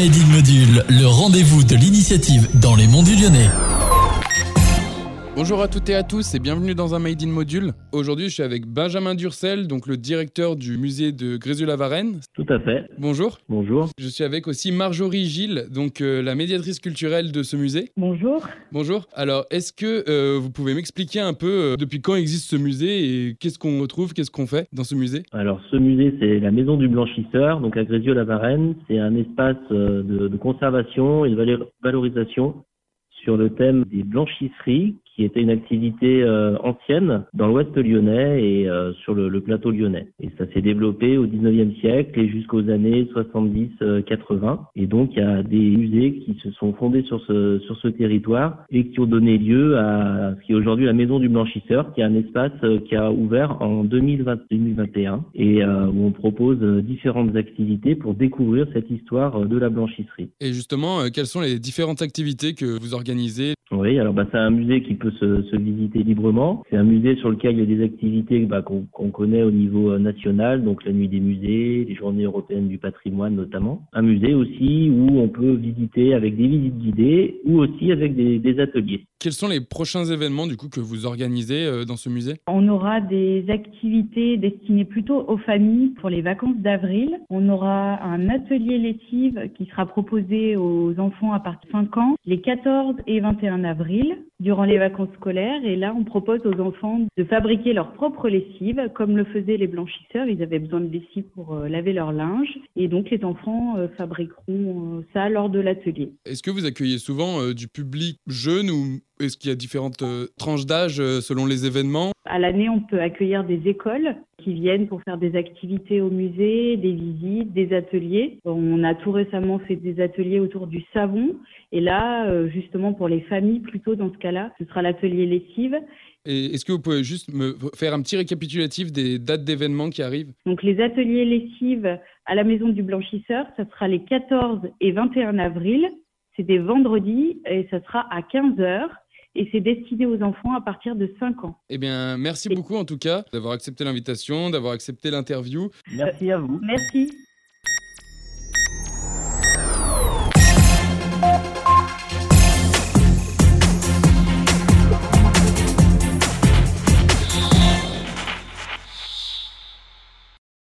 Made Module, le rendez-vous de l'initiative dans les monts du Lyonnais. Bonjour à toutes et à tous et bienvenue dans un Made in Module. Aujourd'hui, je suis avec Benjamin Durcel, donc le directeur du musée de Grézu-la-Varenne. Tout à fait. Bonjour. Bonjour. Je suis avec aussi Marjorie Gilles, donc euh, la médiatrice culturelle de ce musée. Bonjour. Bonjour. Alors, est-ce que euh, vous pouvez m'expliquer un peu euh, depuis quand existe ce musée et qu'est-ce qu'on retrouve, qu'est-ce qu'on fait dans ce musée? Alors, ce musée, c'est la Maison du Blanchisseur, donc à Grézieux-la-Varenne. C'est un espace de, de conservation et de valorisation sur le thème des blanchisseries qui était une activité euh, ancienne dans l'ouest lyonnais et euh, sur le, le, plateau lyonnais. Et ça s'est développé au 19e siècle et jusqu'aux années 70-80. et donc, il y a des musées qui se sont fondés sur ce, sur ce territoire et qui ont donné lieu à ce qui est aujourd'hui la Maison du Blanchisseur, qui est un espace euh, qui a ouvert en 2020-2021 et où on propose différentes activités pour découvrir cette histoire de la blanchisserie. Et justement, quelles sont les différentes activités que vous organisez? Oui, alors bah, c'est un musée qui peut se, visiter librement. C'est un musée sur lequel il y a des activités bah, qu'on connaît au niveau euh, national, donc la nuit des musées, les journées européennes du patrimoine notamment. Un musée aussi où on peut visiter avec des visites guidées ou aussi avec des, ateliers. Quels sont les prochains événements du coup que vous organisez euh, dans ce musée? On aura des activités destinées plutôt aux familles pour les vacances d'avril. On aura un atelier lessive qui sera proposé aux enfants à partir de 5 ans les 14 et 21 avril durant les vacances scolaires. Et là, on propose aux enfants de fabriquer leur propre lessive, comme le faisaient les blanchisseurs. Ils avaient besoin de lessive pour euh, laver leur linge. Et donc, les enfants euh, fabriqueront euh, ça lors de l'atelier. Est-ce que vous accueillez souvent du public jeune ou est-ce qu'il y a différentes tranches d'âge selon les événements? À l'année, on peut accueillir des écoles qui viennent pour faire des activités au musée, des visites, des ateliers. On a tout récemment fait des ateliers autour du savon. Et là, justement, pour les familles, plutôt dans ce cas-là, ce sera l'atelier lessive. Est-ce que vous pouvez juste me faire un petit récapitulatif des dates d'événements qui arrivent? Donc les ateliers lessive à la Maison du Blanchisseur, ça sera les 14 et 21 avril. C'est des vendredis et ça sera à 15 heures et c'est destiné aux enfants à partir de 5 ans. Eh bien, merci beaucoup en tout cas d'avoir accepté l'invitation, d'avoir accepté l'interview. Merci à vous. Merci.